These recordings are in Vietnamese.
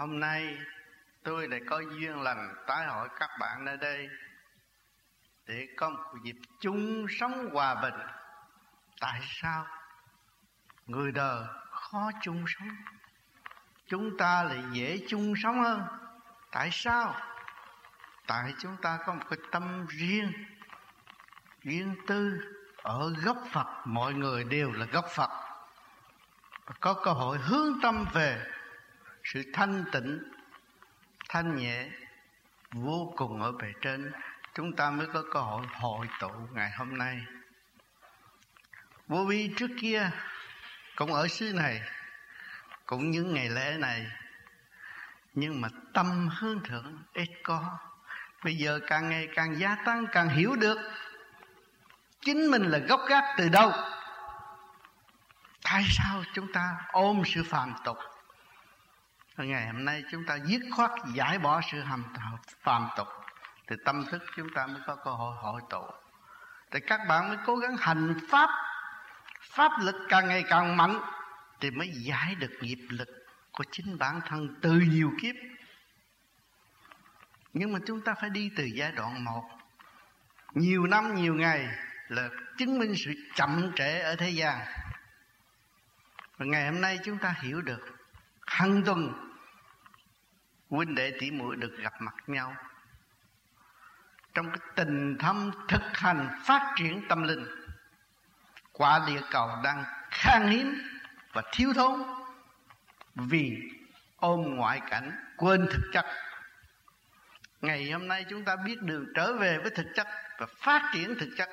hôm nay tôi lại có duyên lành tái hội các bạn nơi đây để có một dịp chung sống hòa bình. Tại sao? Người đời khó chung sống. Chúng ta lại dễ chung sống hơn. Tại sao? Tại chúng ta có một cái tâm riêng riêng tư ở gốc phật. Mọi người đều là gốc phật. Có cơ hội hướng tâm về sự thanh tịnh, thanh nhẹ vô cùng ở bề trên. Chúng ta mới có cơ hội hội tụ ngày hôm nay. Vô vi trước kia cũng ở xứ này, cũng những ngày lễ này. Nhưng mà tâm hướng thượng ít có. Bây giờ càng ngày càng gia tăng, càng hiểu được chính mình là gốc gác từ đâu. Tại sao chúng ta ôm sự phàm tục? Ngày hôm nay chúng ta dứt khoát giải bỏ sự hầm phàm tục. Thì tâm thức chúng ta mới có cơ hội hội tụ. Thì các bạn mới cố gắng hành pháp. Pháp lực càng ngày càng mạnh thì mới giải được nghiệp lực của chính bản thân từ nhiều kiếp. Nhưng mà chúng ta phải đi từ giai đoạn một. Nhiều năm, nhiều ngày là chứng minh sự chậm trễ ở thế gian. Và ngày hôm nay chúng ta hiểu được hàng tuần. Huynh đệ tỷ muội được gặp mặt nhau. Trong cái tình thâm thực hành phát triển tâm linh, quả địa cầu đang khan hiếm và thiếu thốn vì ôm ngoại cảnh quên thực chất. Ngày hôm nay chúng ta biết đường trở về với thực chất và phát triển thực chất.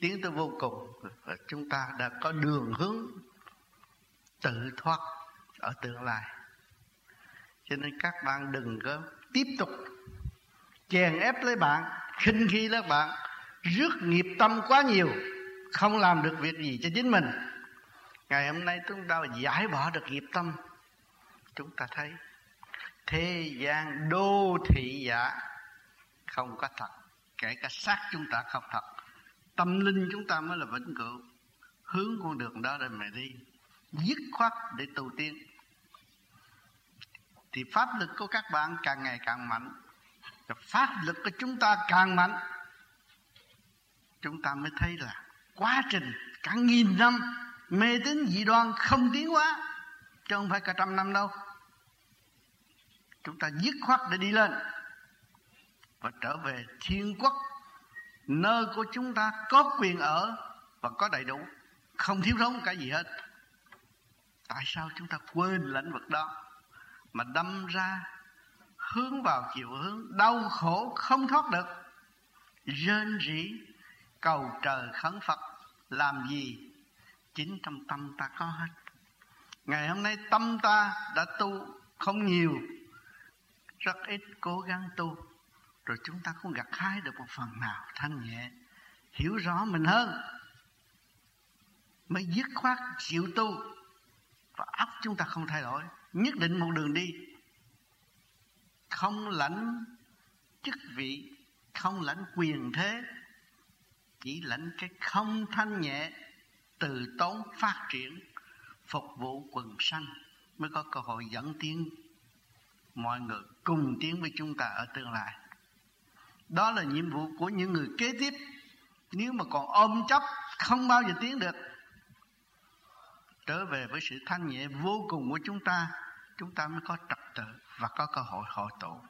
Tiến tới vô cùng và chúng ta đã có đường hướng tự thoát ở tương lai. Cho nên các bạn đừng có tiếp tục chèn ép lấy bạn, khinh khi lấy bạn, rước nghiệp tâm quá nhiều, không làm được việc gì cho chính mình. Ngày hôm nay chúng ta giải bỏ được nghiệp tâm. Chúng ta thấy thế gian đô thị giả không có thật, kể cả xác chúng ta không thật, tâm linh chúng ta mới là vĩnh cửu. Hướng con đường đó để mà đi, dứt khoát để tu tiên thì pháp lực của các bạn càng ngày càng mạnh. Và pháp lực của chúng ta càng mạnh. Chúng ta mới thấy là quá trình cả nghìn năm mê tín dị đoan không tiến hóa, chứ không phải cả trăm năm đâu. Chúng ta dứt khoát để đi lên và trở về thiên quốc, nơi của chúng ta có quyền ở và có đầy đủ. Không thiếu thốn cái gì hết. Tại sao chúng ta quên lĩnh vực đó? Mà đâm ra hướng vào chiều hướng, đau khổ không thoát được. Rên rỉ, cầu trời khấn phật, làm gì? Chính trong tâm ta có hết. Ngày hôm nay tâm ta đã tu không nhiều, rất ít cố gắng tu, rồi chúng ta cũng gặt hái được một phần nào thanh nhẹ, hiểu rõ mình hơn, mới dứt khoát chịu tu và óc chúng ta không thay đổi nhất định một đường đi. Không lãnh chức vị, không lãnh quyền thế, chỉ lãnh cái không thanh nhẹ, từ tốn phát triển, phục vụ quần sanh mới có cơ hội dẫn tiến mọi người cùng tiến với chúng ta ở tương lai. Đó là nhiệm vụ của những người kế tiếp. Nếu mà còn ôm chấp không bao giờ tiến được. Trở về với sự thanh nhẹ vô cùng của chúng ta chúng ta mới có trật tự và có cơ hội hội tụ.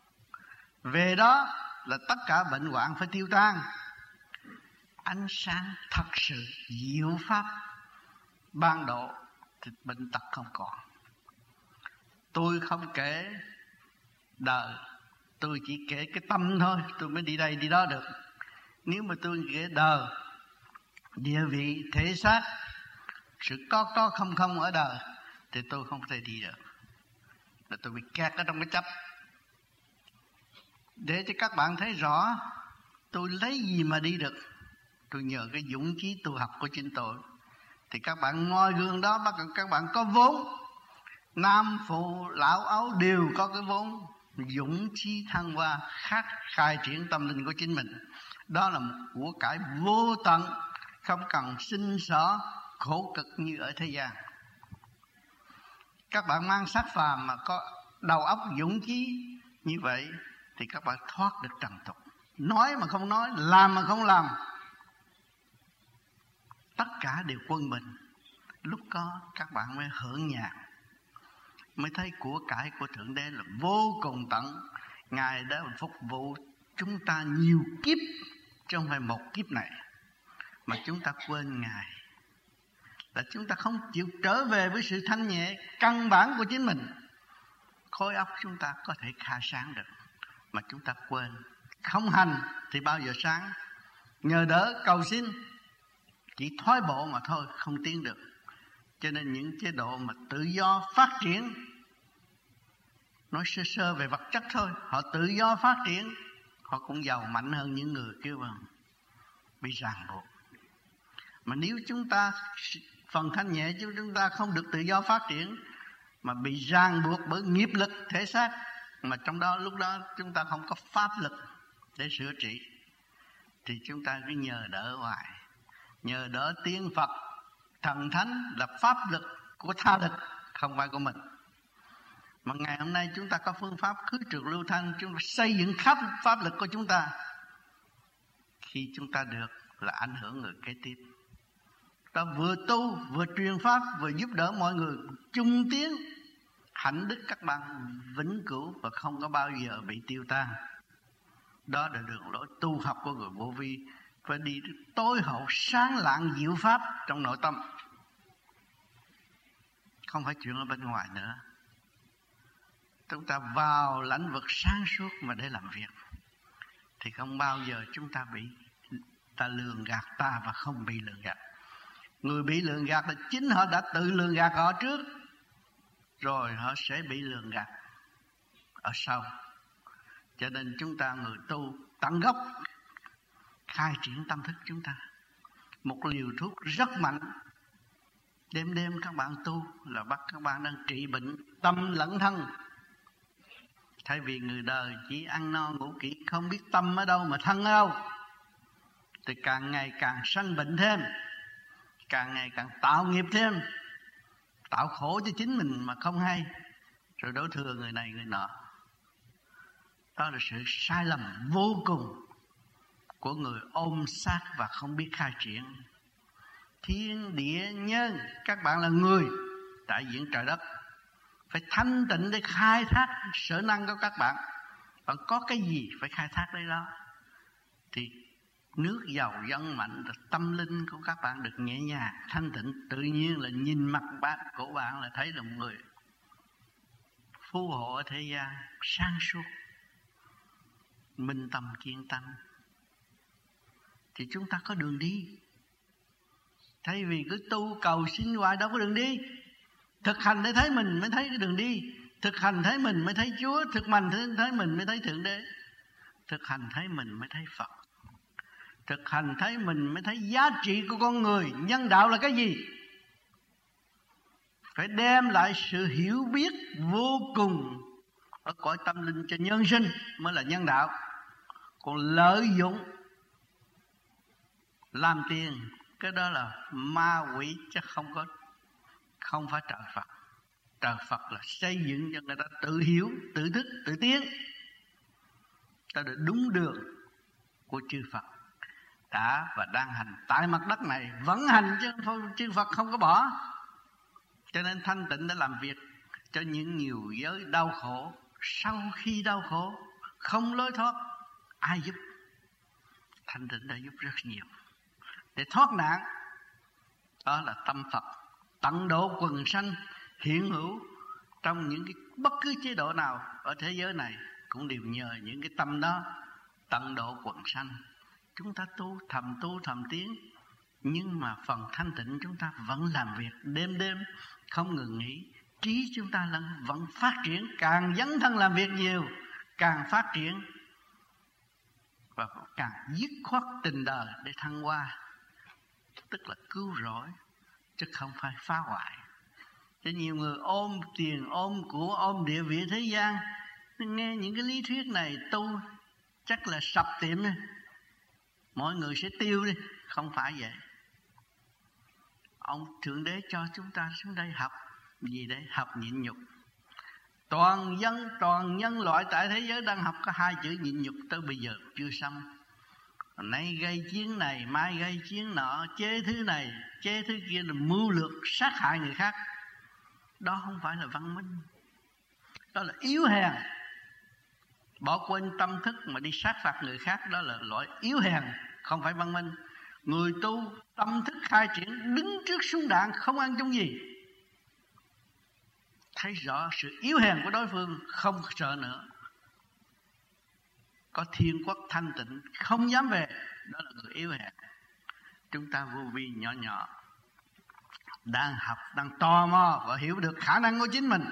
Về đó là tất cả bệnh hoạn phải tiêu tan. Ánh sáng thật sự diệu pháp. Ban độ thì bệnh tật không còn. Tôi không kể đời. Tôi chỉ kể cái tâm thôi. Tôi mới đi đây đi đó được. Nếu mà tôi kể đời, địa vị, thể xác, sự có có không không ở đời, thì tôi không thể đi được là tôi bị kẹt ở trong cái chấp. Để cho các bạn thấy rõ, tôi lấy gì mà đi được? Tôi nhờ cái dũng chí tu học của chính tôi. Thì các bạn ngoi gương đó, bắt các bạn có vốn. Nam, phụ, lão, ấu đều có cái vốn. Dũng chí thăng hoa, khát khai triển tâm linh của chính mình. Đó là một của cải vô tận, không cần sinh sở, khổ cực như ở thế gian các bạn mang sắc phàm mà có đầu óc dũng khí như vậy thì các bạn thoát được trần tục. Nói mà không nói, làm mà không làm. Tất cả đều quân bình. Lúc có, các bạn mới hưởng nhạc. Mới thấy của cải của thượng đế là vô cùng tận. Ngài đã phục vụ chúng ta nhiều kiếp trong không phải một kiếp này. Mà chúng ta quên ngài là chúng ta không chịu trở về với sự thanh nhẹ căn bản của chính mình. Khối óc chúng ta có thể khai sáng được, mà chúng ta quên. Không hành thì bao giờ sáng. Nhờ đỡ cầu xin, chỉ thoái bộ mà thôi, không tiến được. Cho nên những chế độ mà tự do phát triển, nói sơ sơ về vật chất thôi, họ tự do phát triển, họ cũng giàu mạnh hơn những người kia mà bị ràng buộc. Mà nếu chúng ta phần thanh nhẹ chứ chúng ta không được tự do phát triển, mà bị ràng buộc bởi nghiệp lực, thể xác. Mà trong đó, lúc đó chúng ta không có pháp lực để sửa trị, thì chúng ta cứ nhờ đỡ hoài. Nhờ đỡ tiên phật, thần thánh là pháp lực của tha lực, không phải của mình. Mà ngày hôm nay chúng ta có phương pháp khứ trượt lưu thanh, chúng ta xây dựng khắp pháp lực của chúng ta. Khi chúng ta được là ảnh hưởng người kế tiếp ta vừa tu, vừa truyền pháp, vừa giúp đỡ mọi người. Chung tiến hạnh đức các bạn vĩnh cửu và không có bao giờ bị tiêu tan. Đó là đường lối tu học của người vô vi. Phải đi tối hậu sáng lạng diệu pháp trong nội tâm. Không phải chuyện ở bên ngoài nữa. Chúng ta vào lãnh vực sáng suốt mà để làm việc. Thì không bao giờ chúng ta bị, ta lường gạt ta và không bị lường gạt người bị lường gạt là chính họ đã tự lường gạt họ trước. Rồi họ sẽ bị lường gạt. Ở sau. Cho nên chúng ta người tu tận gốc, khai triển tâm thức chúng ta. Một liều thuốc rất mạnh. Đêm đêm các bạn tu là bắt các bạn đang trị bệnh tâm lẫn thân. Thay vì người đời chỉ ăn no ngủ kỹ, không biết tâm ở đâu mà thân ở đâu, thì càng ngày càng sanh bệnh thêm càng ngày càng tạo nghiệp thêm, tạo khổ cho chính mình mà không hay. Rồi đổ thừa người này người nọ. Đó là sự sai lầm vô cùng của người ôm sát và không biết khai triển. Thiên, địa, nhân, các bạn là người đại diện trời đất. Phải thanh tịnh để khai thác sở năng của các bạn. Bạn có cái gì phải khai thác đấy đó? Thì nước giàu dân mạnh là tâm linh của các bạn được nhẹ nhàng thanh tịnh. Tự nhiên là nhìn mặt bạn của bạn là thấy là một người phù hộ ở thế gian sang suốt minh tâm kiên tâm. Thì chúng ta có đường đi. Thay vì cứ tu cầu xin hoài đâu có đường đi. Thực hành để thấy mình mới thấy cái đường đi. Thực hành thấy mình mới thấy chúa thực hành thấy, thấy mình mới thấy thượng đế. Thực hành thấy mình mới thấy phật thực hành thấy mình mới thấy giá trị của con người. Nhân đạo là cái gì? Phải đem lại sự hiểu biết vô cùng ở cõi tâm linh cho nhân sinh mới là nhân đạo. Còn lợi dụng làm tiền, cái đó là ma quỷ chứ không có, không phải trợ Phật. Trợ Phật là xây dựng cho người ta tự hiểu, tự thức, tự tiến. Ta được đúng đường của chư Phật đã và đang hành. Tại mặt đất này vẫn hành chứ chư Phật không có bỏ. Cho nên thanh tịnh đã làm việc cho những nhiều giới đau khổ. Sau khi đau khổ, không lối thoát, ai giúp? Thanh tịnh đã giúp rất nhiều. Để thoát nạn, đó là tâm Phật. Tận độ quần sanh, hiện hữu trong những cái bất cứ chế độ nào ở thế giới này cũng đều nhờ những cái tâm đó tận độ quần sanh chúng ta tu, thầm tu, thầm tiến. Nhưng mà phần thanh tịnh chúng ta vẫn làm việc đêm đêm, không ngừng nghỉ. Trí chúng ta vẫn phát triển, càng dấn thân làm việc nhiều, càng phát triển và càng dứt khoát tình đời để thăng hoa. Tức là cứu rỗi, chứ không phải phá hoại. Cho nhiều người ôm tiền, ôm của, ôm địa vị thế gian nghe những cái lý thuyết này tu, chắc là sập tiệm mọi người sẽ tiêu đi. Không phải vậy. Ông thượng đế cho chúng ta xuống đây học gì đấy? Học nhịn nhục. Toàn dân, toàn nhân loại tại thế giới đang học có hai chữ nhịn nhục tới bây giờ, chưa xong. Nay gây chiến này, mai gây chiến nọ, chế thứ này, chế thứ kia là mưu lược sát hại người khác. Đó không phải là văn minh. Đó là yếu hèn. Bỏ quên tâm thức mà đi sát phạt người khác, đó là loại yếu hèn không phải văn minh. Người tu tâm thức khai triển, đứng trước súng đạn, không ăn chung gì. Thấy rõ sự yếu hèn của đối phương, không sợ nữa. Có thiên quốc thanh tịnh, không dám về, đó là người yếu hèn. Chúng ta vô vi nhỏ nhỏ, đang học, đang tò mò và hiểu được khả năng của chính mình.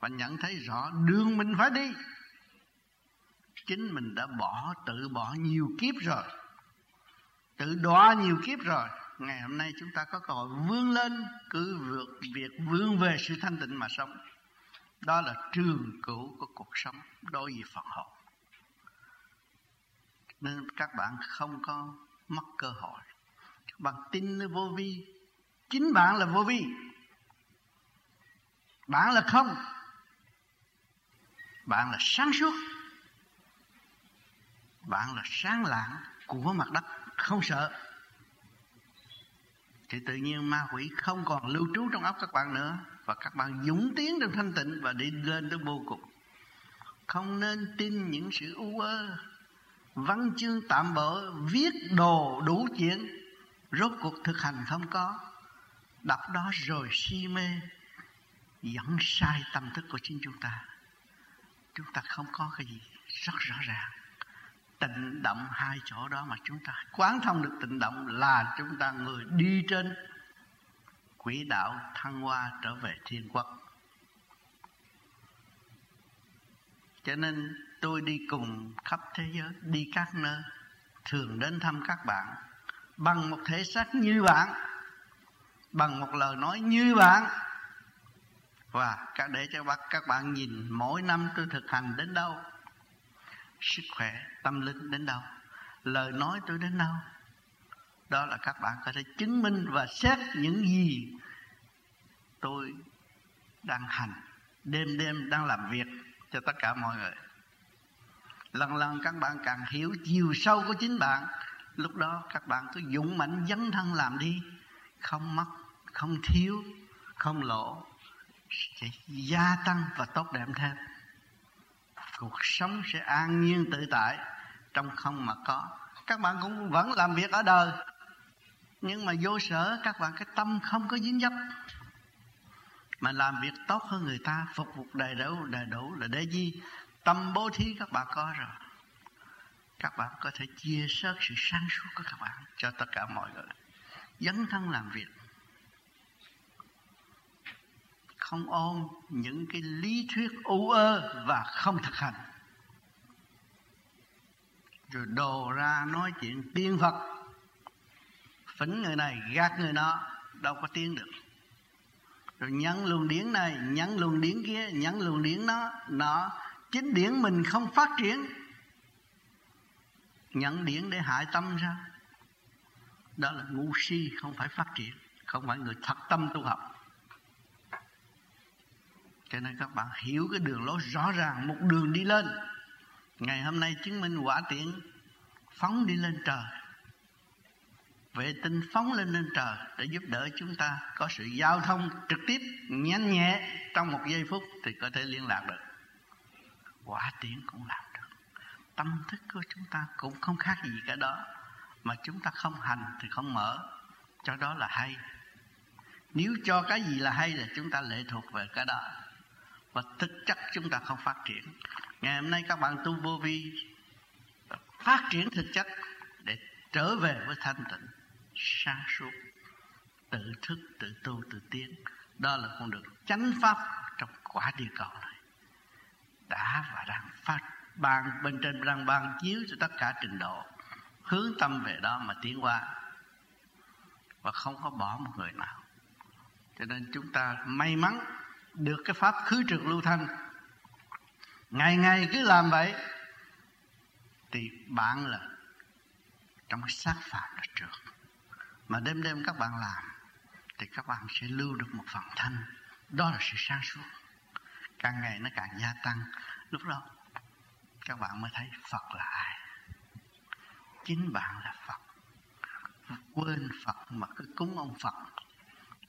Và nhận thấy rõ đường mình phải đi chính mình đã bỏ, tự bỏ nhiều kiếp rồi. Tự đọa nhiều kiếp rồi. Ngày hôm nay chúng ta có cơ hội vươn lên, cứ vượt việc vươn về sự thanh tịnh mà sống. Đó là trường cửu của cuộc sống đối với phật hồn nên các bạn không có mất cơ hội. Các bạn tin nơi vô vi. Chính bạn là vô vi. Bạn là không. Bạn là sáng suốt bạn là sáng lạng của mặt đất, không sợ. Thì tự nhiên ma quỷ không còn lưu trú trong óc các bạn nữa, và các bạn dũng tiến trong thanh tịnh và đi lên tới vô cùng. Không nên tin những sự u ơ văn chương tạm bỡ, viết đồ đủ chuyện, rốt cuộc thực hành không có. Đọc đó rồi si mê dẫn sai tâm thức của chính chúng ta. Chúng ta không có cái gì rất rõ ràng tịnh động hai chỗ đó mà chúng ta quán thông được tịnh động là chúng ta người đi trên quỹ đạo thăng hoa trở về thiên quốc. Cho nên tôi đi cùng khắp thế giới, đi các nơi, thường đến thăm các bạn bằng một thể xác như bạn, bằng một lời nói như bạn. Và để cho các bạn nhìn mỗi năm tôi thực hành đến đâu sức khỏe, tâm linh đến đâu? Lời nói tôi đến đâu? Đó là các bạn có thể chứng minh và xét những gì tôi đang hành. Đêm đêm đang làm việc cho tất cả mọi người. Lần lần các bạn càng hiểu chiều sâu của chính bạn, lúc đó các bạn cứ dũng mãnh dấn thân làm đi. Không mất, không thiếu, không lỗ sẽ gia tăng và tốt đẹp thêm cuộc sống sẽ an nhiên tự tại, trong không mà có. Các bạn cũng vẫn làm việc ở đời, nhưng mà vô sở, các bạn, cái tâm không có dính dấp. Mà làm việc tốt hơn người ta, phục vụ đầy đủ đầy đủ là để gì? Tâm bố thí các bạn có rồi. Các bạn có thể chia sớt sự sáng suốt của các bạn cho tất cả mọi người. Dấn thân làm việc. Không ôm những cái lý thuyết u ơ và không thực hành. Rồi đồ ra nói chuyện tiên phật, phỉnh người này, gạt người nọ, đâu có tiếng được. Rồi nhắn luồng điển này, nhắn luồng điển kia, nhắn luồng điển nó nó, chính điển mình không phát triển. Nhận điển để hại tâm sao đó là ngu si, không phải phát triển, không phải người thật tâm tu học cho nên các bạn hiểu cái đường lối rõ ràng, một đường đi lên. Ngày hôm nay chứng minh quả tiện phóng đi lên trời. Vệ tinh phóng lên lên trời để giúp đỡ chúng ta có sự giao thông trực tiếp, nhanh nhẹ trong một giây phút thì có thể liên lạc được. Quả tiễn cũng làm được. Tâm thức của chúng ta cũng không khác gì cả đó. Mà chúng ta không hành thì không mở. Cho đó là hay. Nếu cho cái gì là hay là chúng ta lệ thuộc về cái đó và thực chất chúng ta không phát triển. Ngày hôm nay các bạn tu vô vi, phát triển thực chất để trở về với thanh tịnh, sáng suốt, tự thức, tự tu, tự tiến. Đó là con đường chánh pháp trong quả địa cầu này. Đã và đang phát ban, bên trên đang ban chiếu cho tất cả trình độ, hướng tâm về đó mà tiến qua và không có bỏ một người nào. Cho nên chúng ta may mắn được cái pháp khứ trực lưu thanh. Ngày ngày cứ làm vậy, thì bạn là trong cái sát phạm là trượt. Mà đêm đêm các bạn làm, thì các bạn sẽ lưu được một phần thanh. Đó là sự sáng suốt. Càng ngày nó càng gia tăng. Lúc đó, các bạn mới thấy phật là ai. Chính bạn là phật. Quên phật mà cứ cúng ông phật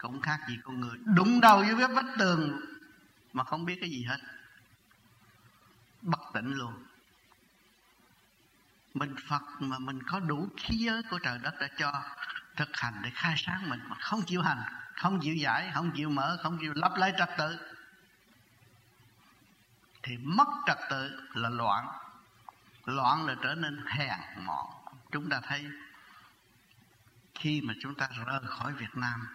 cũng khác gì con người. Đụng đầu với vết vách tường mà không biết cái gì hết. Bất tỉnh luôn. Mình Phật mà mình có đủ khí giới của trời đất đã cho thực hành, để khai sáng mình. Mà không chịu hành, không chịu giải, không chịu mở, không chịu lấp lấy trật tự. Thì mất trật tự là loạn. Loạn là trở nên hèn mọn. Chúng ta thấy khi mà chúng ta rời khỏi Việt Nam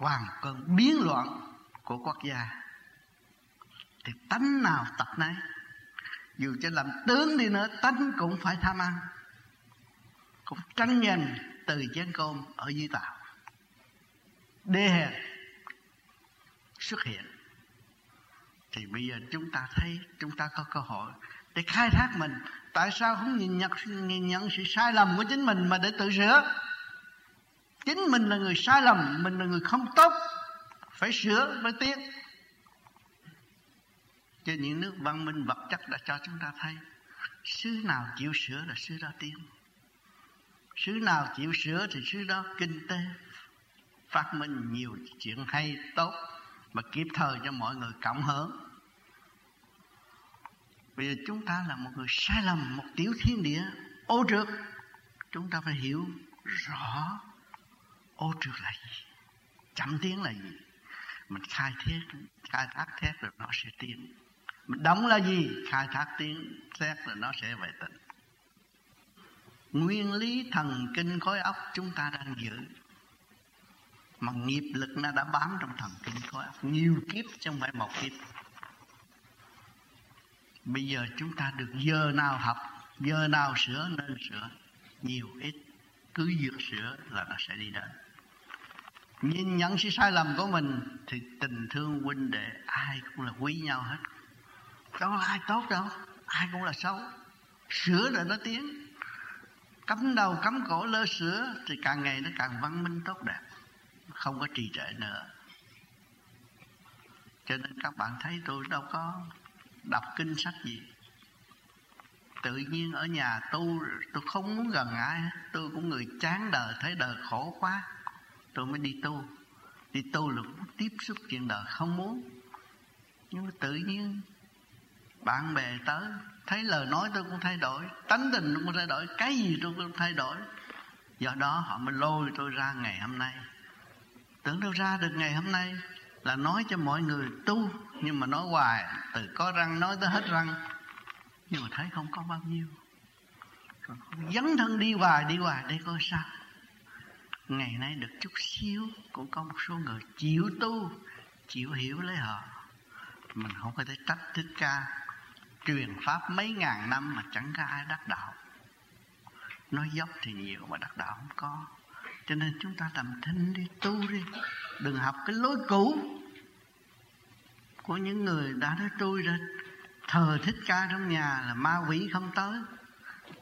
hoàn cơn biến loạn của quốc gia. Thì tánh nào tập nấy. Dù cho làm tướng đi nữa tánh cũng phải tham ăn. Cũng tranh giành từ chén cơm ở dưới tạo đê hèn xuất hiện. Thì bây giờ chúng ta thấy chúng ta có cơ hội để khai thác mình. Tại sao không nhìn nhận, nhìn nhận sự sai lầm của chính mình mà để tự sửa? Chính mình là người sai lầm, mình là người không tốt. Phải sửa phải tiến cho những nước văn minh vật chất đã cho chúng ta thấy, xứ nào chịu sửa là xứ đó tiến. Xứ nào chịu sửa thì xứ đó kinh tế. Phát minh nhiều chuyện hay, tốt, mà kịp thời cho mọi người cảm hưởng. Bây giờ chúng ta là một người sai lầm, một tiểu thiên địa ô trượt. Chúng ta phải hiểu rõ ô trượt là gì? Chậm tiến là gì? Mình khai thiết khai thác thét rồi nó sẽ tiến. Mình đóng là gì? Khai thác tiến thét rồi nó sẽ về tỉnh nguyên lý thần kinh khối óc chúng ta đang giữ. Mà nghiệp lực nó đã bám trong thần kinh khối óc. Nhiều kiếp chứ không phải một kiếp. Bây giờ chúng ta được giờ nào học, giờ nào sửa nên sửa. Nhiều ít. Cứ dược sửa là nó sẽ đi đến nhìn nhận sự sai lầm của mình, thì tình thương huynh đệ ai cũng là quý nhau hết. Đâu là ai tốt đâu, ai cũng là xấu. Sửa rồi nó tiến. Cấm đầu cấm cổ, lơ sửa, thì càng ngày nó càng văn minh tốt đẹp. Không có trì trệ nữa. Cho nên các bạn thấy tôi đâu có đọc kinh sách gì. Tự nhiên ở nhà tu, tôi không muốn gần ai tôi cũng người chán đời, thấy đời khổ quá tôi mới đi tu. Đi tu là cũng tiếp xúc chuyện đời, không muốn. Nhưng mà tự nhiên bạn bè tới, thấy lời nói tôi cũng thay đổi, tánh tình tôi cũng thay đổi, cái gì tôi cũng thay đổi. Do đó họ mới lôi tôi ra ngày hôm nay. Tưởng đâu ra được ngày hôm nay là nói cho mọi người tu, nhưng mà nói hoài, từ có răng nói tới hết răng. Nhưng mà thấy không có bao nhiêu. Dấn thân đi hoài đi hoài, để coi sao ngày nay được chút xíu, cũng có một số người chịu tu, chịu hiểu lấy họ. Mình không có thể trách thích ca truyền pháp mấy ngàn năm mà chẳng có ai đắc đạo. Nói dốc thì nhiều mà đắc đạo không có. Cho nên chúng ta tầm thinh đi, tu đi. Đừng học cái lối cũ của những người đã nói tôi rồi thờ thích ca trong nhà là ma quỷ không tới.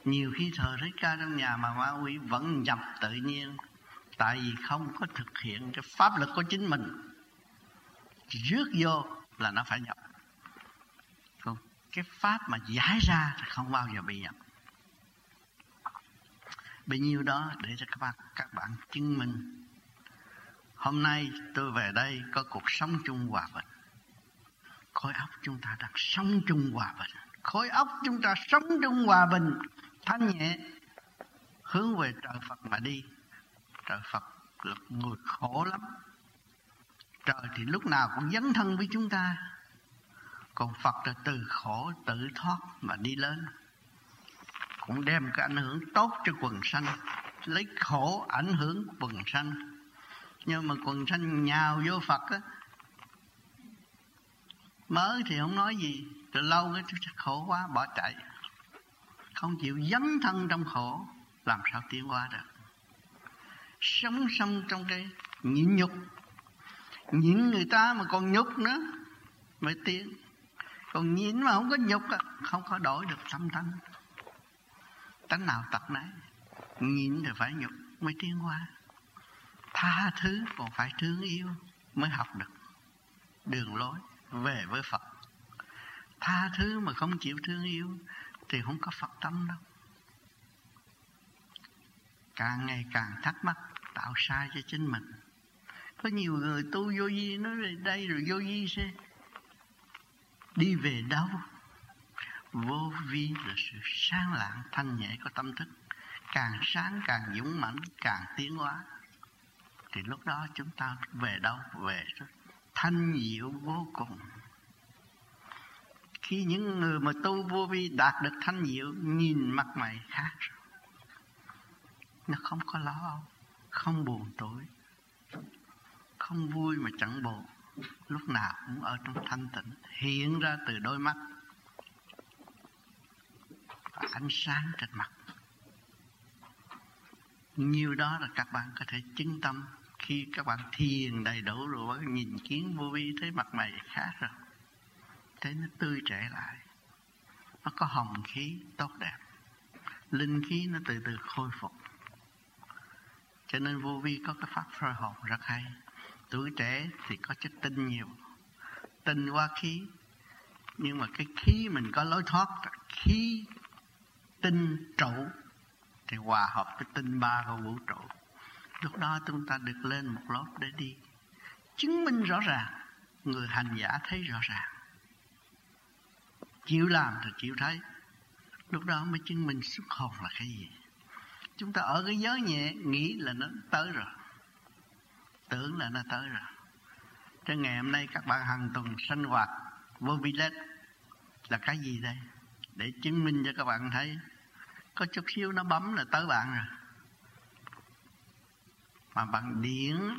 Nhiều khi thờ thích ca trong nhà mà ma quỷ vẫn nhập tự nhiên tại vì không có thực hiện cái pháp lực của chính mình. Rước vô là nó phải nhập. Còn cái pháp mà giải ra thì không bao giờ bị nhập. Bấy nhiêu đó để cho các bạn các bạn chứng minh. Hôm nay tôi về đây có cuộc sống chung hòa bình. Khối óc chúng ta đang sống chung hòa bình. Khối óc chúng ta sống chung hòa bình. Thanh nhẹ, hướng về trời Phật mà đi trời Phật là người khổ lắm. Trời thì lúc nào cũng dấn thân với chúng ta. Còn Phật là từ khổ tự thoát mà đi lên. Cũng đem cái ảnh hưởng tốt cho quần sanh, lấy khổ ảnh hưởng quần sanh. Nhưng mà quần sanh nhào vô Phật á, mới thì không nói gì, từ lâu cái khổ quá, bỏ chạy. Không chịu dấn thân trong khổ, làm sao tiến qua được? Sống xong trong cái nhịn nhục. Nhịn người ta mà còn nhục nữa, mới tiến. Còn nhịn mà không có nhục không có đổi được tâm tánh tánh nào tật nấy, nhịn thì phải nhục mới tiến qua tha thứ còn phải thương yêu mới học được đường lối, về với Phật. Tha thứ mà không chịu thương yêu thì không có Phật tâm đâu. Càng ngày càng thắc mắc tạo sai cho chính mình. Có nhiều người tu vô vi, nói về đây rồi vô vi sẽ đi về đâu? Vô vi là sự sáng lạng, thanh nhẹ của tâm thức. Càng sáng càng dũng mãnh, càng tiến hóa. Thì lúc đó chúng ta về đâu? Về thanh diệu vô cùng. Khi những người mà tu vô vi đạt được thanh diệu nhìn mặt mày khác nó không có lo không buồn tối, không vui mà chẳng buồn lúc nào cũng ở trong thanh tịnh hiện ra từ đôi mắt. Và ánh sáng trên mặt. Nhiều đó là các bạn có thể chứng tâm khi các bạn thiền đầy đủ rồi nhìn kiến vô vi thấy mặt mày khác rồi. Thấy nó tươi trẻ lại. Nó có hồng khí tốt đẹp. Linh khí nó từ từ khôi phục cho nên vô vi có cái pháp soi hồn rất hay. Tuổi trẻ thì có chất tinh nhiều, tinh qua khí. Nhưng mà cái khí mình có lối thoát, khí tinh trụ, thì hòa hợp với tinh ba của vũ trụ. Lúc đó chúng ta được lên một lốt để đi. Chứng minh rõ ràng, người hành giả thấy rõ ràng. Chịu làm thì chịu thấy. Lúc đó mới chứng minh xuất hồn là cái gì chúng ta ở cái giới nhẹ, nghĩ là nó tới rồi. Tưởng là nó tới rồi. Trên ngày hôm nay các bạn hàng tuần sinh hoạt vô vi là cái gì đây? Để chứng minh cho các bạn thấy, có chút xíu nó bấm là tới bạn rồi. Mà bằng điện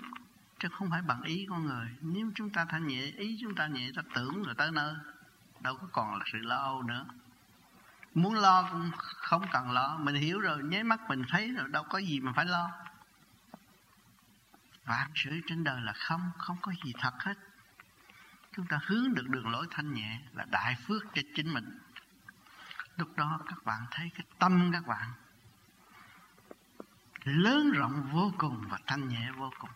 chứ không phải bằng ý con người. Nếu chúng ta thanh nhẹ, ý chúng ta nhẹ, ta tưởng rồi tới nơi. Đâu có còn là sự lo âu nữa muốn lo cũng không cần lo, mình hiểu rồi, nháy mắt mình thấy rồi, đâu có gì mà phải lo. Vạn sự trên đời là không không có gì thật hết. Chúng ta hướng được đường lối thanh nhẹ là đại phước cho chính mình. Lúc đó các bạn thấy cái tâm các bạn lớn rộng vô cùng và thanh nhẹ vô cùng.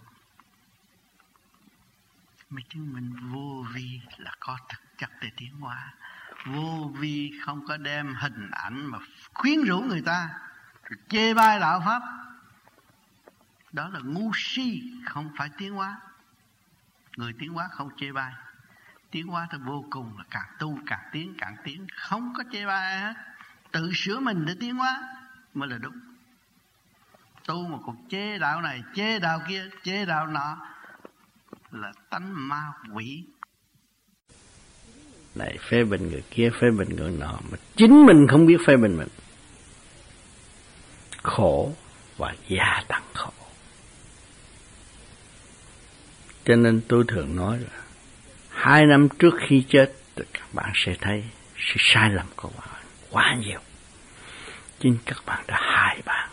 Mới chứng minh vô vi là có thực chất để tiến hóa vô vi không có đem hình ảnh mà khuyến rũ người ta, rồi chê bai đạo pháp. Đó là ngu si, không phải tiến hóa. Người tiến hóa không chê bai. Tiến hóa thì vô cùng là càng tu, càng tiến càng tiến. Không có chê bai hết. Tự sửa mình để tiến hóa mới là đúng. Tu mà còn chê đạo này, chê đạo kia, chê đạo nọ là tánh ma quỷ này, phê bình người kia, phê bình người nọ, mà chính mình không biết phê bình mình. Khổ và gia tăng khổ. Cho nên tôi thường nói là, hai năm trước khi chết các bạn sẽ thấy sự sai lầm của bạn quá nhiều. Chính các bạn đã hại bạn.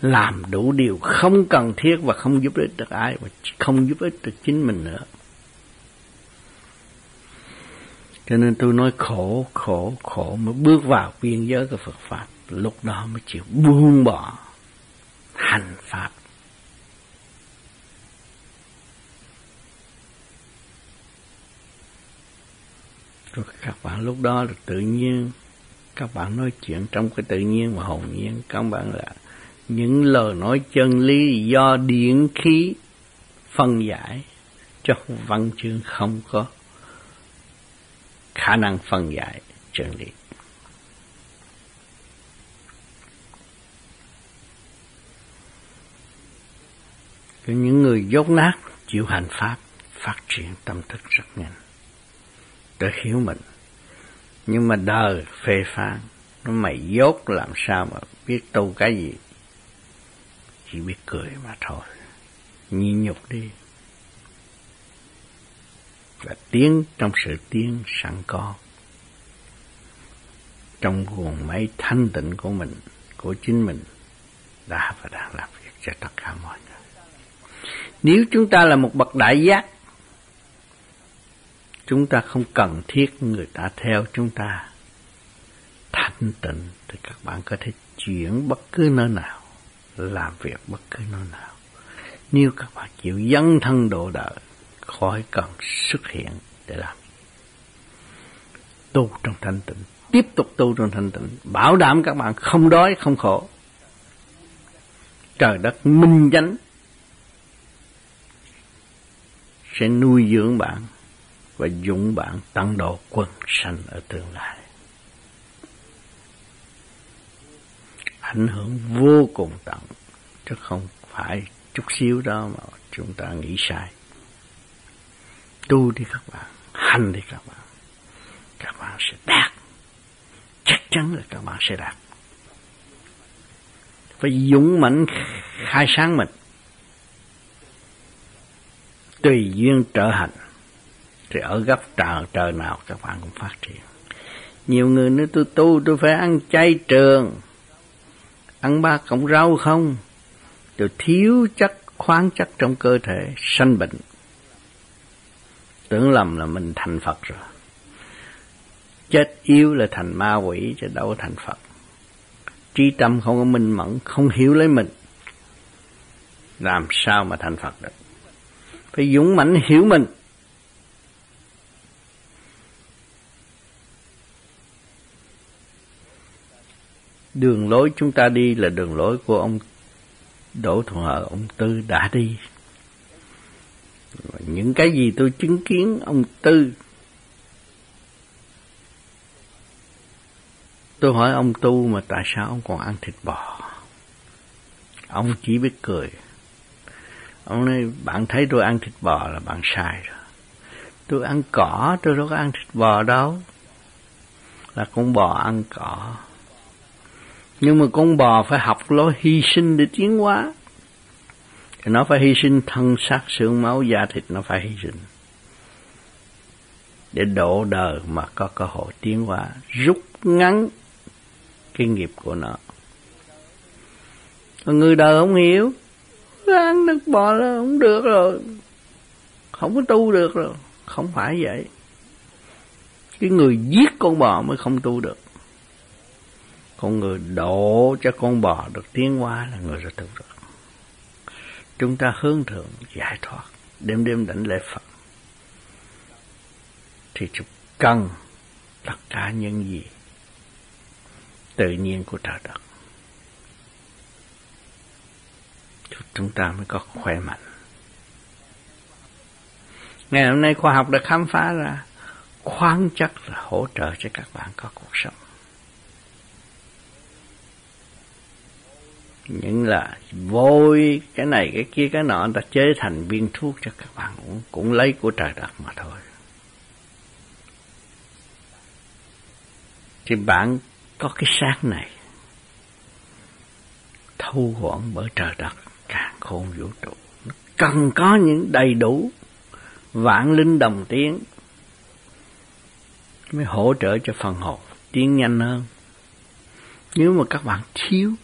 Làm đủ điều không cần thiết và không giúp ích được ai và không giúp ích được chính mình nữa. Cho nên tôi nói khổ khổ khổ mới bước vào biên giới của Phật pháp. Lúc đó mới chịu buông bỏ hành pháp. Rồi các bạn lúc đó là tự nhiên, các bạn nói chuyện trong cái tự nhiên và hồn nhiên, các bạn là những lời nói chân lý do điển khí phân giải cho văn chương không có khả năng phân giải chân lý. Có những người dốt nát chịu hành pháp, phát triển tâm thức rất nhanh. Để hiểu mình. Nhưng mà đời phê phán, nó mày dốt làm sao mà biết tu cái gì? Chỉ biết cười mà thôi. Nhịn nhục đi và tiến trong sự tiến sẵn có. Trong nguồn máy thanh tịnh của mình của chính mình đã và đang làm việc cho tất cả mọi người. Nếu chúng ta là một bậc đại giác chúng ta không cần thiết người ta theo chúng ta. Thanh tịnh thì các bạn có thể chuyển bất cứ nơi nào làm việc bất cứ nơi nào. Nếu các bạn chịu dấn thân độ đời, khỏi cần xuất hiện để làm. Tu trong thanh tịnh, tiếp tục tu trong thanh tịnh, bảo đảm các bạn không đói, không khổ. Trời đất minh chánh sẽ nuôi dưỡng bạn và dũng bạn tăng độ quân sanh ở tương lai. Ảnh hưởng vô cùng tận, chứ không phải chút xíu đó mà chúng ta nghĩ sai. Tu đi các bạn, hành đi các bạn, các bạn sẽ đạt. Chắc chắn là các bạn sẽ đạt. Phải dũng mãnh khai sáng mình. Tùy duyên trở hành thì ở gấp trời trời nào các bạn cũng phát triển. Nhiều người nói tôi tu tôi phải ăn chay trường. Ăn ba cọng rau không? Tôi thiếu chất khoáng chất trong cơ thể sanh bệnh tưởng lầm là mình thành phật rồi. Chết yếu là thành ma quỷ chứ đâu thành phật. Trí tâm không có minh mẫn không hiểu lấy mình. Làm sao mà thành phật được? Phải dũng mãnh hiểu mình. Đường lối chúng ta đi là đường lối của ông Đỗ Thuận Hợi, ông Tư đã đi. Những cái gì tôi chứng kiến ông Tư, tôi hỏi ông Tu mà tại sao ông còn ăn thịt bò? Ông chỉ biết cười. Ông nói, bạn thấy tôi ăn thịt bò là bạn sai rồi. Tôi ăn cỏ, tôi đâu có ăn thịt bò đâu. Là con bò ăn cỏ. Nhưng mà con bò phải học lối hy sinh để tiến hóa. Thì nó phải hy sinh thân xác, xương máu, da thịt nó phải hy sinh. Để độ đời mà có cơ hội tiến hóa, rút ngắn cái nghiệp của nó. Còn người đời không hiểu, ăn nước bò là không được rồi không có tu được rồi không phải vậy cái người giết con bò mới không tu được con người độ cho con bò được tiến hóa là người đã tu rồi chúng ta hướng thượng, giải thoát đêm đêm đảnh lễ phật thì chúng cần tất cả những gì tự nhiên của trời đất chúng ta mới có khỏe mạnh. Ngày hôm nay khoa học đã khám phá ra khoáng chất là hỗ trợ cho các bạn có cuộc sống. Những là vôi, cái này, cái kia, cái nọ ta chế thành viên thuốc cho các bạn cũng, cũng lấy của trời đất mà thôi. Thì bạn có cái xác này thu gọn bởi trời đất càng khôn vũ trụ cần có những đầy đủ vạn linh đồng tiến mới hỗ trợ cho phần hồn tiến nhanh hơn nếu mà các bạn thiếu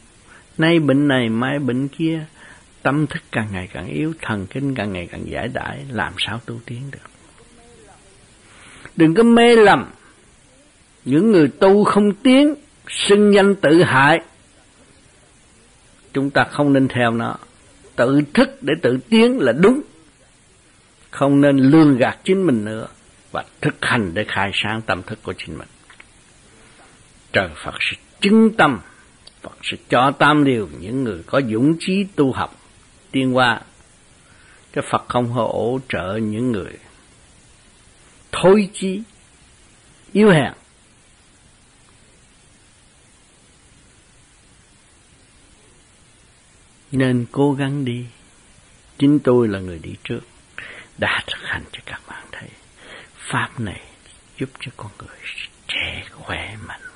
nay bệnh này, mai bệnh kia. Tâm thức càng ngày càng yếu, thần kinh càng ngày càng giải đãi, làm sao tu tiến được? Đừng có mê lầm. Những người tu không tiến, xưng danh tự hại. Chúng ta không nên theo nó. Tự thức để tự tiến là đúng. Không nên lương gạt chính mình nữa và thực hành để khai sáng tâm thức của chính mình. Trời Phật sẽ chứng tâm. Phật sẽ cho tam điều những người có dũng chí tu học. Tiên qua cái Phật không hỗ trợ những người thôi chí, yếu hèn. Nên cố gắng đi. Chính tôi là người đi trước, đã thực hành cho các bạn thấy. Pháp này giúp cho con người trẻ khỏe mạnh.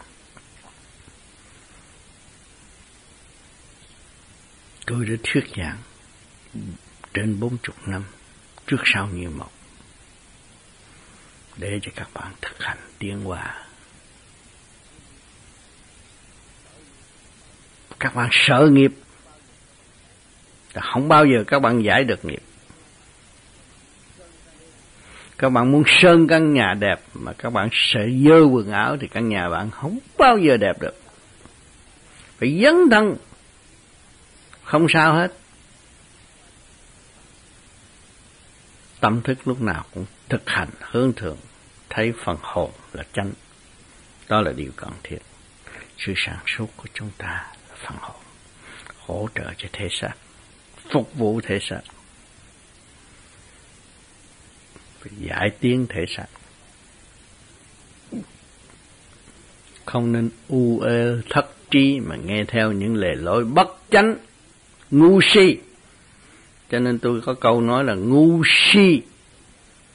Tôi đã thuyết giảng trên bốn chục năm trước sau như một để cho các bạn thực hành tiến hóa các bạn sợ nghiệp không bao giờ các bạn giải được nghiệp. Các bạn muốn sơn căn nhà đẹp mà các bạn sợ dơ quần áo thì căn nhà bạn không bao giờ đẹp được. Phải dấn thân. Không sao hết. tâm thức lúc nào cũng thực hành hướng thượng, thấy phần hồn là chánh. Đó là điều cần thiết. Sự sản xuất của chúng ta là phần hồn, hỗ trợ cho thể xác, phục vụ thể xác. Giải tiến thể xác. Không nên u ơ thất trí mà nghe theo những lề lối bất chánh ngu si. Cho nên tôi có câu nói là ngu si.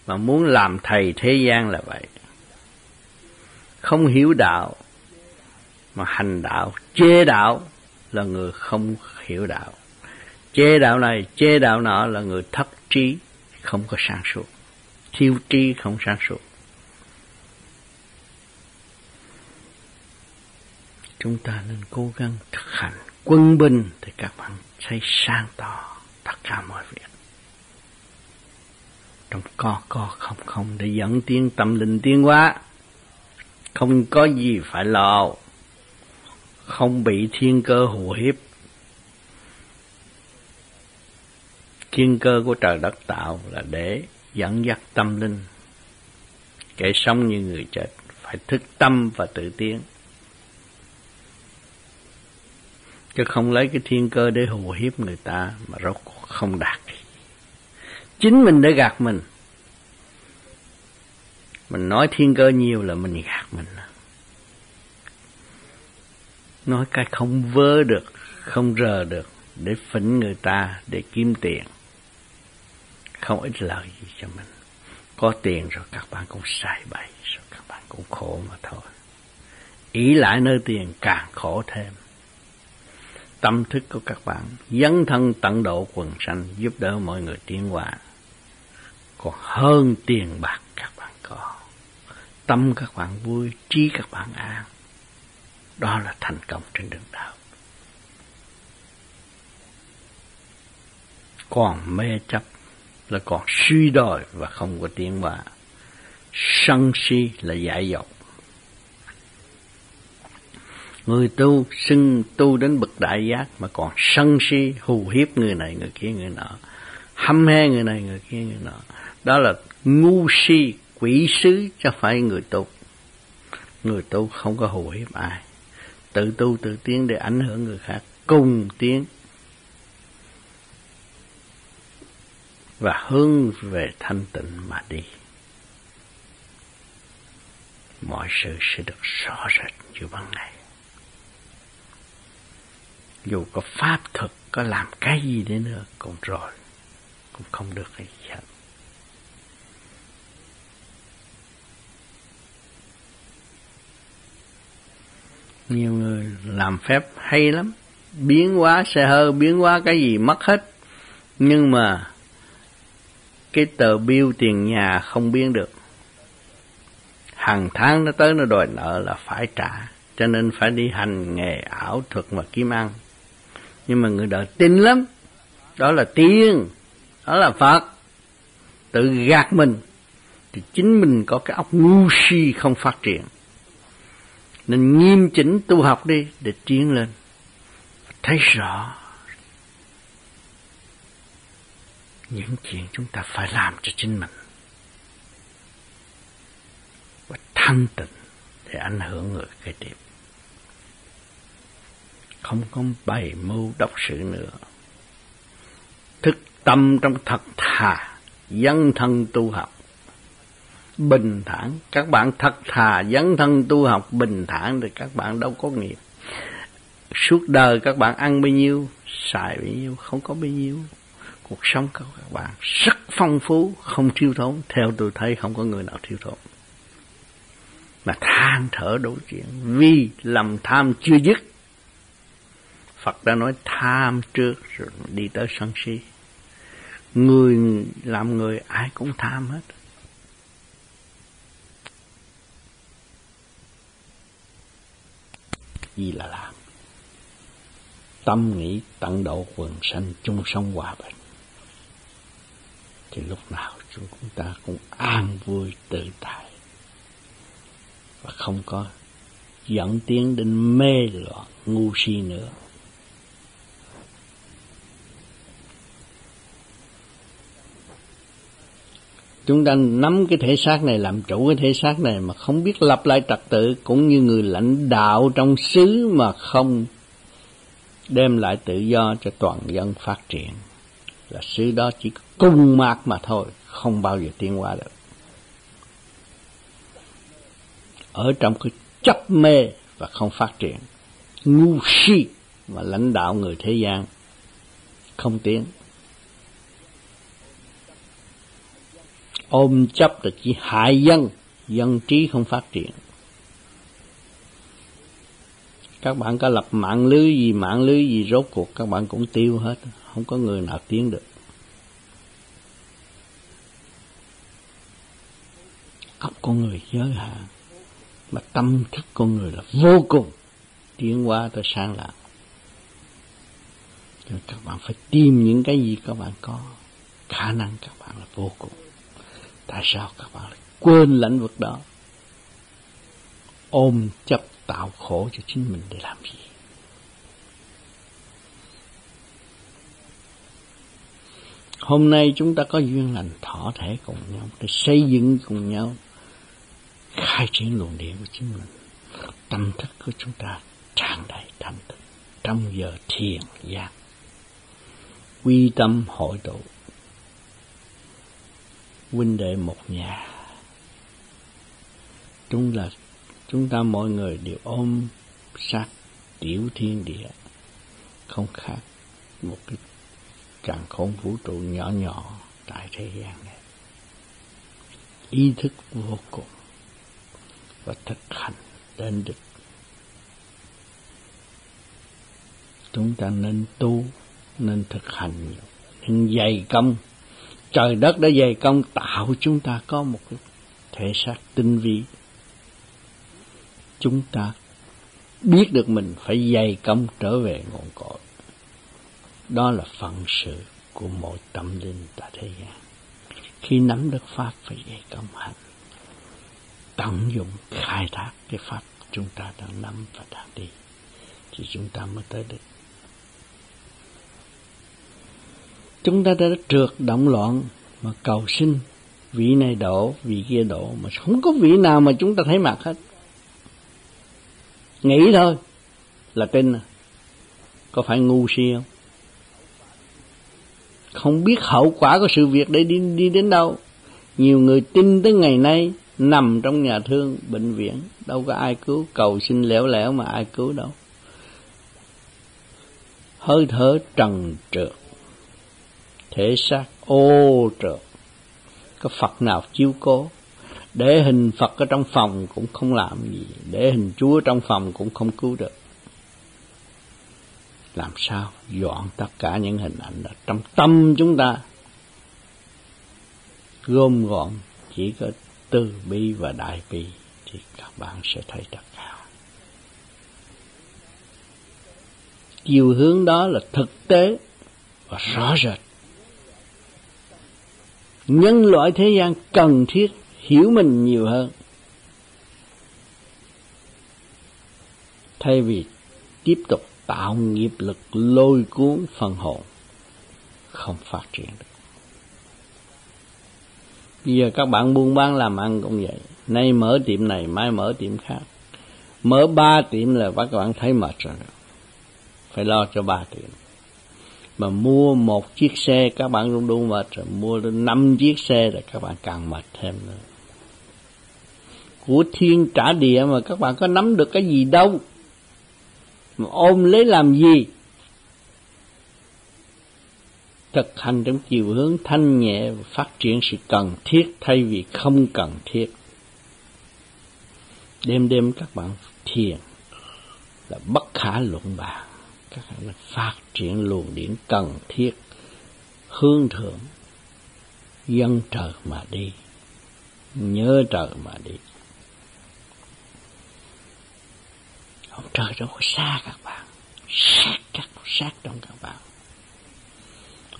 Mà muốn làm thầy thế gian là vậy. Không hiểu đạo, mà hành đạo chê đạo là người không hiểu đạo. Chê đạo này chê đạo nọ là người thất trí, không có sáng suốt. Thiếu trí, không sáng suốt. Chúng ta nên cố gắng thực hành quân binh thì các bạn thấy sáng tỏ tất cả mọi việc. Trong co co, không không, để dẫn tiến tâm linh tiến hóa. Không có gì phải lo. Không bị thiên cơ hù hiếp. Thiên cơ của trời đất tạo là để dẫn dắt tâm linh. Kẻ sống như người chết phải thức tâm và tự tiến. Chứ không lấy cái thiên cơ để hù hiếp người ta mà rốt không đạt. Chính mình để gạt mình. Mình nói thiên cơ nhiều là mình gạt mình. Nói cái không vớ được, không rờ được để phỉnh người ta, để kiếm tiền. Không ít lợi gì cho mình. Có tiền rồi các bạn cũng sai bậy, rồi các bạn cũng khổ mà thôi. Ý lại nơi tiền càng khổ thêm tâm thức của các bạn, dấn thân tận độ quần sanh, giúp đỡ mọi người tiến hóa. Còn hơn tiền bạc các bạn có. Tâm các bạn vui, trí các bạn an. Đó là thành công trên đường đạo. Còn mê chấp là còn suy đồi và không có tiến hóa. Sân si là giải dọc người tu xưng tu đến bậc đại giác mà còn sân si, hù hiếp người này, người kia, người nọ. Hăm he người này, người kia, người nọ. Đó là ngu si, quỷ sứ cho phải người tu. Người tu không có hù hiếp ai. Tự tu, tự tiến để ảnh hưởng người khác, cùng tiến. Và hướng về thanh tịnh mà đi. Mọi sự sẽ được rõ rệt như ban ngày dù có pháp thực có làm cái gì đến nữa, cũng rồi, cũng không được cái gì hết nhiều người làm phép hay lắm, biến hóa xe hơi biến hóa cái gì mất hết. Nhưng mà cái tờ bill tiền nhà không biến được. Hàng tháng nó tới nó đòi nợ là phải trả, cho nên phải đi hành nghề ảo thuật mà kiếm ăn nhưng mà người đời tin lắm. Đó là tiên. Đó là phật. Tự gạt mình, thì chính mình có cái óc ngu si không phát triển. Nên nghiêm chỉnh tu học đi để tiến lên. Thấy rõ những chuyện chúng ta phải làm cho chính mình. Và thanh tịnh để ảnh hưởng người kế tiếp không có bày mưu đốc sự nữa. Thức tâm trong thật thà dân thân tu học. Bình thản, các bạn thật thà, dấn thân tu học, bình thản thì các bạn đâu có nghiệp. Suốt đời các bạn ăn bao nhiêu, xài bao nhiêu, không có bao nhiêu. Cuộc sống của các bạn rất phong phú, không thiếu thốn. Theo tôi thấy không có người nào thiếu thốn. Mà than thở đối chuyện vì lầm tham chưa dứt Phật đã nói tham trước rồi đi tới sân si. Người làm người, ai cũng tham hết. Gì là làm tâm nghĩ tận độ quần sanh chung sống hòa bình. Thì lúc nào chúng ta cũng an vui tự tại. Và không có dẫn tiến đến mê loạn, ngu si nữa. Chúng ta nắm cái thể xác này, làm chủ cái thể xác này mà không biết lập lại trật tự, cũng như người lãnh đạo trong xứ mà không đem lại tự do cho toàn dân phát triển. Là xứ đó chỉ cung mạc mà thôi, không bao giờ tiến qua được. Ở trong cái chấp mê và không phát triển, ngu si mà lãnh đạo người thế gian không tiến. Ôm chấp là chỉ hại dân dân trí không phát triển. Các bạn có lập mạng lưới gì, mạng lưới gì rốt cuộc, các bạn cũng tiêu hết, không có người nào tiến được. Óc con người giới hạn, mà tâm thức con người là vô cùng, tiến hóa tới sang lạc cho các bạn phải tìm những cái gì các bạn có, khả năng các bạn là vô cùng tại sao các bạn lại quên lãnh vực đó? Ôm chấp tạo khổ cho chính mình để làm gì? Hôm nay chúng ta có duyên lành thọ thể cùng nhau, để xây dựng cùng nhau, khai triển luồng điện của chính mình. Tâm thức của chúng ta tràn đầy tâm thức trong giờ thiền giác. Quy tâm hội tụ huynh đệ một nhà. Chúng là, chúng ta mọi người đều ôm sát tiểu thiên địa, không khác một cái càng khôn vũ trụ nhỏ nhỏ tại thế gian này. Ý thức vô cùng và thực hành đến được. Chúng ta nên tu, nên thực hành, nên dày công trời đất đã dày công tạo chúng ta có một cái thể xác tinh vi. Chúng ta biết được mình phải dày công trở về nguồn cội. Đó là phận sự của mỗi tâm linh tại thế gian. Khi nắm được pháp phải dày công hành. Tận dụng, khai thác cái pháp chúng ta đang nắm và đang đi, thì chúng ta mới tới được chúng ta đã trượt động loạn mà cầu sinh vị này đổ, vị kia đổ, mà không có vị nào mà chúng ta thấy mặt hết. Nghĩ thôi, là tin à. Có phải ngu si không? Không biết hậu quả của sự việc để đi đi đến đâu. Nhiều người tin tới ngày nay nằm trong nhà thương, bệnh viện. Đâu có ai cứu, cầu xin lẻo lẻo mà ai cứu đâu. Hơi thở trần trượt thể xác ô trượt có Phật nào chiếu cố? Để hình Phật ở trong phòng cũng không làm gì. Để hình Chúa trong phòng cũng không cứu được. Làm sao dọn tất cả những hình ảnh đó trong tâm chúng ta? Gom gọn, chỉ có từ bi và đại bi thì các bạn sẽ thấy tất cả chiều hướng đó là thực tế và rõ rệt nhân loại thế gian cần thiết hiểu mình nhiều hơn. Thay vì tiếp tục tạo nghiệp lực lôi cuốn phần hồn, không phát triển được. Bây giờ các bạn buôn bán làm ăn cũng vậy. Nay mở tiệm này, mai mở tiệm khác. Mở ba tiệm là các bạn thấy mệt rồi. Phải lo cho ba tiệm mà mua một chiếc xe, các bạn luôn luôn mệt rồi. Mua đến năm chiếc xe rồi các bạn càng mệt thêm nữa. Của thiên trả địa mà các bạn có nắm được cái gì đâu? Mà ôm lấy làm gì? Thực hành trong chiều hướng thanh nhẹ và phát triển sự cần thiết thay vì không cần thiết. Đêm đêm các bạn thiền là bất khả luận bàn các bạn phát triển luồng điển cần thiết, hướng thượng, dân trời mà đi, nhớ trời mà đi. Ông trời đâu có xa các bạn, sát các sát trong các bạn.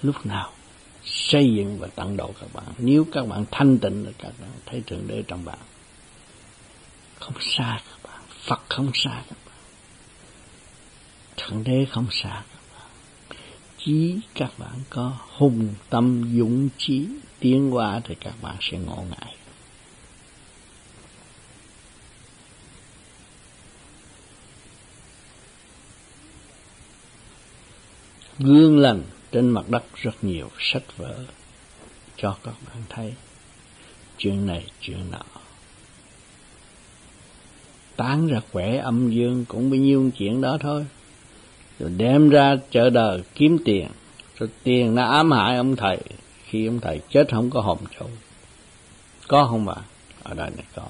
Lúc nào xây dựng và tận độ các bạn, nếu các bạn thanh tịnh là các bạn thấy thượng đế trong bạn. Không xa các bạn, phật không xa các bạn thượng đế không xa Chỉ chí các bạn có hùng tâm, dũng chí, tiến qua thì các bạn sẽ ngộ ngại. Gương lành trên mặt đất rất nhiều sách vở cho các bạn thấy. Chuyện này, chuyện nọ. Tán ra khỏe âm dương cũng bao nhiêu chuyện đó thôi rồi đem ra chợ đời kiếm tiền. Rồi tiền nó ám hại ông thầy. Khi ông thầy chết không có hồn châu có không bà? Ở đây này có.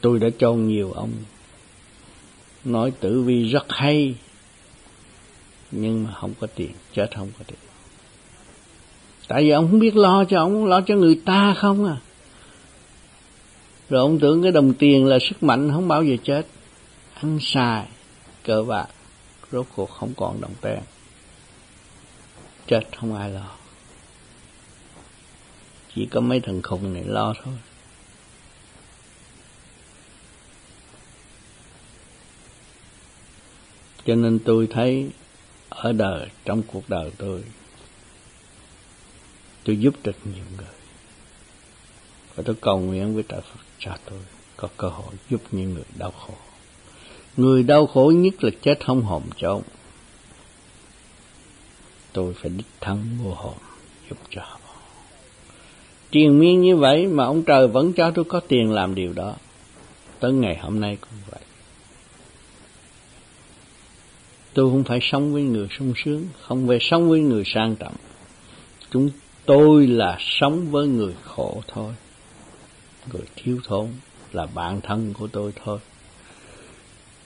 Tôi đã cho nhiều ông nói tử vi rất hay, nhưng mà không có tiền, chết không có tiền. Tại vì ông không biết lo cho ông, lo cho người ta không à. Rồi ông tưởng cái đồng tiền là sức mạnh, không bao giờ chết. Ăn xài cờ bạc, rốt cuộc không còn đồng tiền. Chết không ai lo. Chỉ có mấy thằng khùng này lo thôi. Cho nên tôi thấy ở đời, trong cuộc đời tôi tôi giúp được nhiều người. Và tôi cầu nguyện với trời Phật cho tôi có cơ hội giúp những người đau khổ người đau khổ nhất là chết không hồn chốn tôi phải đích thân mua hồn giúp cho họ. Triền miên như vậy mà ông trời vẫn cho tôi có tiền làm điều đó. Tới ngày hôm nay cũng vậy. Tôi không phải sống với người sung sướng, không phải sống với người sang trọng. Chúng tôi là sống với người khổ thôi. Người thiếu thốn là bạn thân của tôi thôi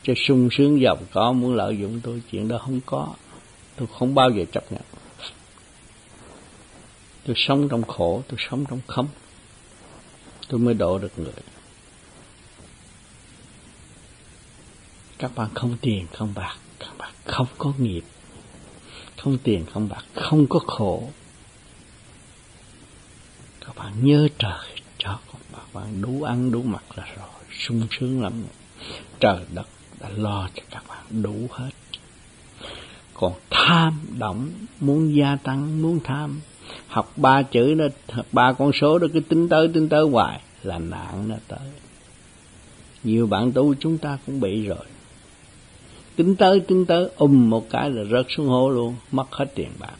cho sung sướng giàu có, muốn lợi dụng tôi, chuyện đó không có. Tôi không bao giờ chấp nhận. Tôi sống trong khổ, tôi sống trong không tôi mới độ được người. Các bạn không tiền, không bạc. Các bạn không có nghiệp. Không tiền, không bạc. Không có khổ. Các bạn nhớ trời. Cho các bạn đủ ăn, đủ mặc là rồi. Sung sướng lắm. Trời đất đã lo cho các bạn đủ hết. Còn tham động muốn gia tăng muốn tham học ba chữ đó học ba con số đó cứ tính tới tính tới hoài là nạn nó tới. Nhiều bạn tu chúng ta cũng bị rồi. Tính tới tính tới ùm một cái là rớt xuống hố luôn mất hết tiền bạc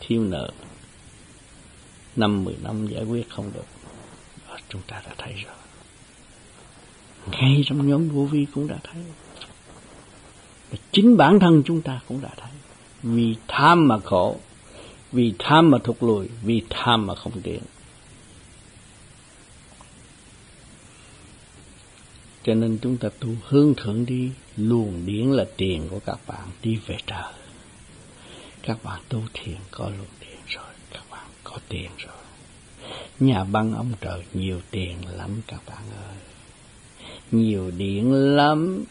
thiếu nợ. Năm mười năm giải quyết không được. Đó, chúng ta đã thấy rồi ngay trong nhóm vô vi cũng đã thấy. Và chính bản thân chúng ta cũng đã thấy. Vì tham mà khổ, vì tham mà thụt lùi, vì tham mà không tiến. Cho nên chúng ta tu hướng thượng đi, luồng điển là tiền của các bạn đi về trời. Các bạn tu thiền có luồng điển rồi, các bạn có tiền rồi. Nhà băng ông trời nhiều tiền lắm các bạn ơi nhiều điện lắm.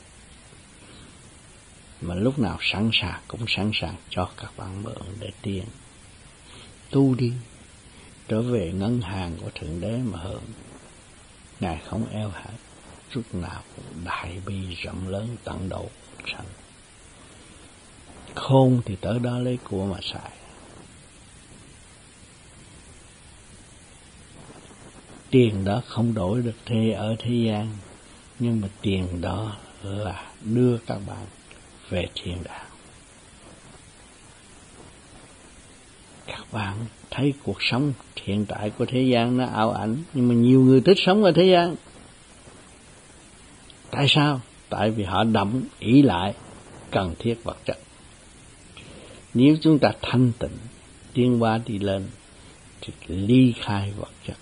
Mà lúc nào sẵn sàng cũng sẵn sàng cho các bạn mượn để tiền. Tu đi, trở về ngân hàng của thượng đế mà hưởng. Ngài không eo hẹp, lúc nào cũng đại bi rộng lớn tận độ sẵn khôn thì tới đó lấy của mà xài. Tiền đó không đổi được thế ở thế gian nhưng mà tiền đó là đưa các bạn về thiên đàng các bạn thấy cuộc sống hiện tại của thế gian nó ảo ảnh, nhưng mà nhiều người thích sống ở thế gian. Tại sao? Tại vì họ đậm ý lại cần thiết vật chất. Nếu chúng ta thanh tịnh, tiến qua đi lên, thì ly khai vật chất,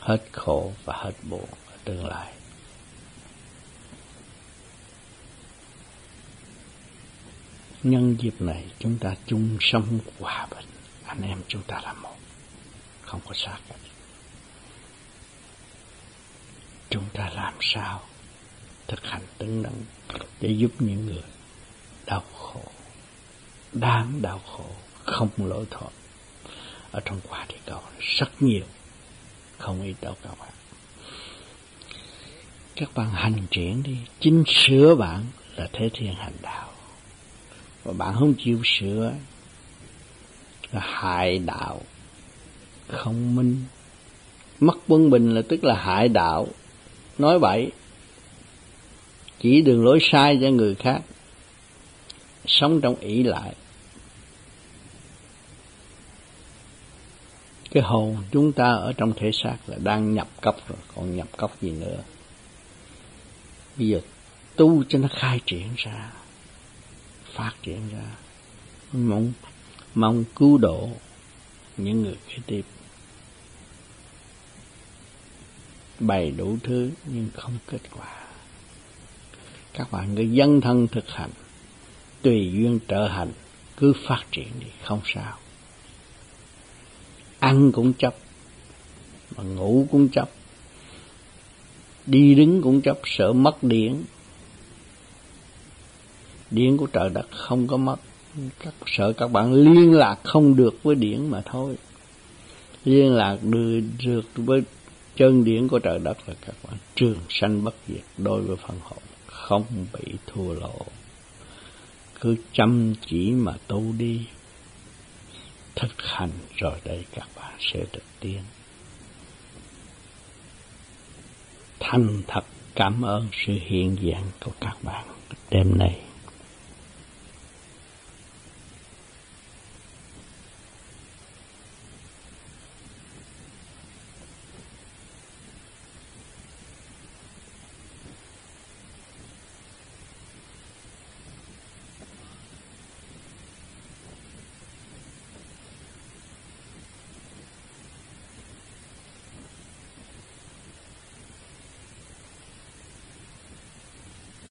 hết khổ và hết buồn ở tương lai. Nhân dịp này chúng ta chung sống hòa bình. Anh em chúng ta là một. Không có xa cách chúng ta làm sao thực hành tinh năng để giúp những người đau khổ, đáng đau khổ, không lỗi thoát ở trong quả địa cầu rất nhiều. Không ít đâu các bạn. Các bạn hành triển đi. Chính sửa bạn là thế thiên hành đạo và bạn không chịu sửa là hại đạo, không minh. Mất quân bình là tức là hại đạo. Nói bậy chỉ đường lối sai cho người khác, sống trong ỷ lại. Cái hồn chúng ta ở trong thể xác là đang nhập cấp rồi, còn nhập cấp gì nữa? Bây giờ tu cho nó khai triển ra phát triển ra. Mong mong cứu độ những người kế tiếp bày đủ thứ nhưng không kết quả. Các bạn cứ dân thân thực hành. Tùy duyên trở hành, cứ phát triển đi, không sao. Ăn cũng chấp, mà ngủ cũng chấp, đi đứng cũng chấp, sợ mất điện điện của trời đất không có mất. Các sợ các bạn liên lạc không được với điện mà thôi. Liên lạc được, được với chân điển của trời đất là các bạn trường sanh bất diệt đối với phần hồn không bị thua lỗ. Cứ chăm chỉ mà tu đi. Thực hành rồi đây các bạn sẽ được tiên. thành thật cảm ơn sự hiện diện của các bạn đêm nay.